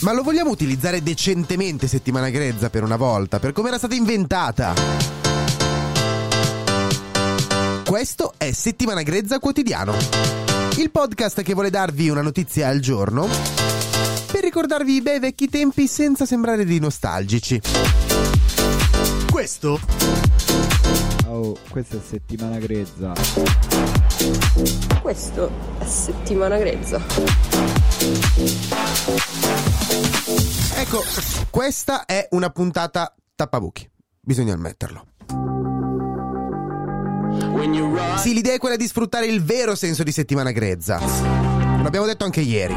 Ma lo vogliamo utilizzare decentemente settimana grezza per una volta, per come era stata inventata? Questo è Settimana Grezza Quotidiano, il podcast che vuole darvi una notizia al giorno per ricordarvi i bei vecchi tempi senza sembrare di nostalgici. Questo Oh, questa è settimana grezza. Questo è settimana grezza. Ecco, questa è una puntata tappabuchi. Bisogna ammetterlo. Sì, l'idea è quella di sfruttare il vero senso di settimana grezza. L'abbiamo detto anche ieri.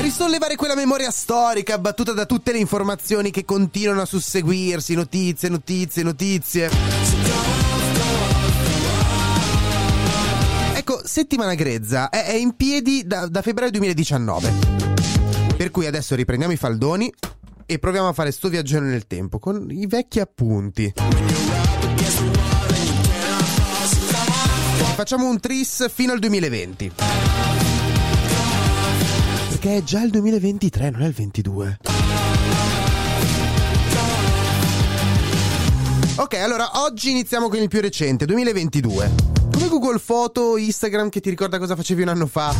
Risollevare quella memoria storica abbattuta da tutte le informazioni che continuano a susseguirsi, notizie, notizie, notizie. Ecco, settimana grezza è, è in piedi da, da febbraio 2019. Per cui adesso riprendiamo i faldoni e proviamo a fare sto viaggione nel tempo con i vecchi appunti. Facciamo un tris fino al 2020. Perché è già il 2023, non è il 22. Ok, allora oggi iniziamo con il più recente, 2022. Come Google Foto, Instagram che ti ricorda cosa facevi un anno fa,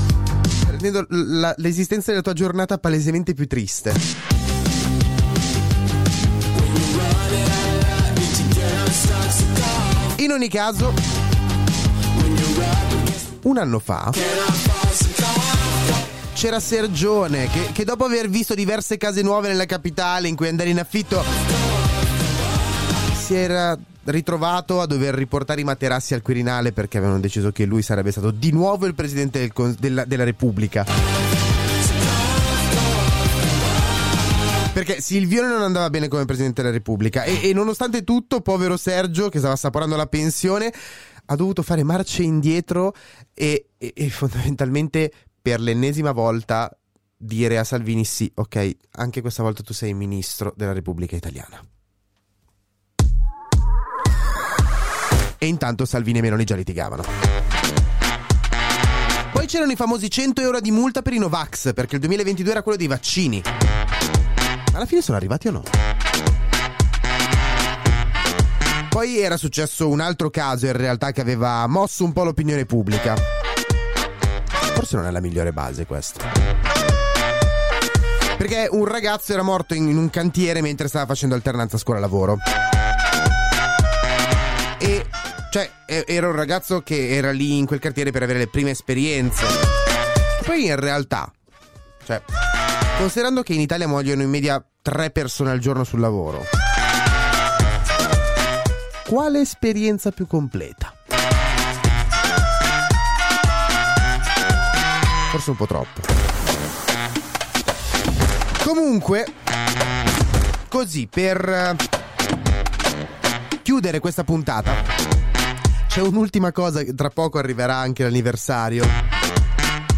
rendendo la- l'esistenza della tua giornata palesemente più triste. In ogni caso, un anno fa c'era Sergione che, che dopo aver visto diverse case nuove nella capitale in cui andare in affitto si era ritrovato a dover riportare i materassi al Quirinale perché avevano deciso che lui sarebbe stato di nuovo il presidente del della, della Repubblica. Perché Silvione non andava bene come presidente della Repubblica e, e nonostante tutto, povero Sergio, che stava assaporando la pensione, ha dovuto fare marce indietro e, e- e fondamentalmente per l'ennesima volta dire a Salvini sì, ok, anche questa volta tu sei ministro della Repubblica Italiana. E intanto Salvini e Meloni già litigavano. Poi c'erano i famosi 100 euro di multa per i Novax, perché il 2022 era quello dei vaccini. Alla fine sono arrivati o no? Poi era successo un altro caso in realtà che aveva mosso un po' l'opinione pubblica. Forse non è la migliore base questa. Perché un ragazzo era morto in un cantiere mentre stava facendo alternanza scuola-lavoro. E cioè, era un ragazzo che era lì in quel quartiere per avere le prime esperienze. Poi in realtà, cioè, considerando che in Italia muoiono in media tre persone al giorno sul lavoro, quale esperienza più completa? Forse un po' troppo. Comunque, così per eh, chiudere questa puntata, c'è un'ultima cosa, tra poco arriverà anche l'anniversario.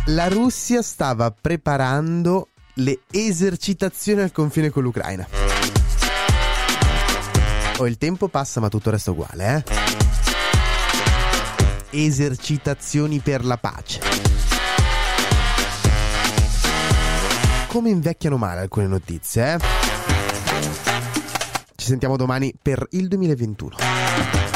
La Russia stava preparando le esercitazioni al confine con l'Ucraina. Oh, il tempo passa ma tutto resta uguale, eh? Esercitazioni per la pace. Come invecchiano male alcune notizie, eh? Ci sentiamo domani per il 2021.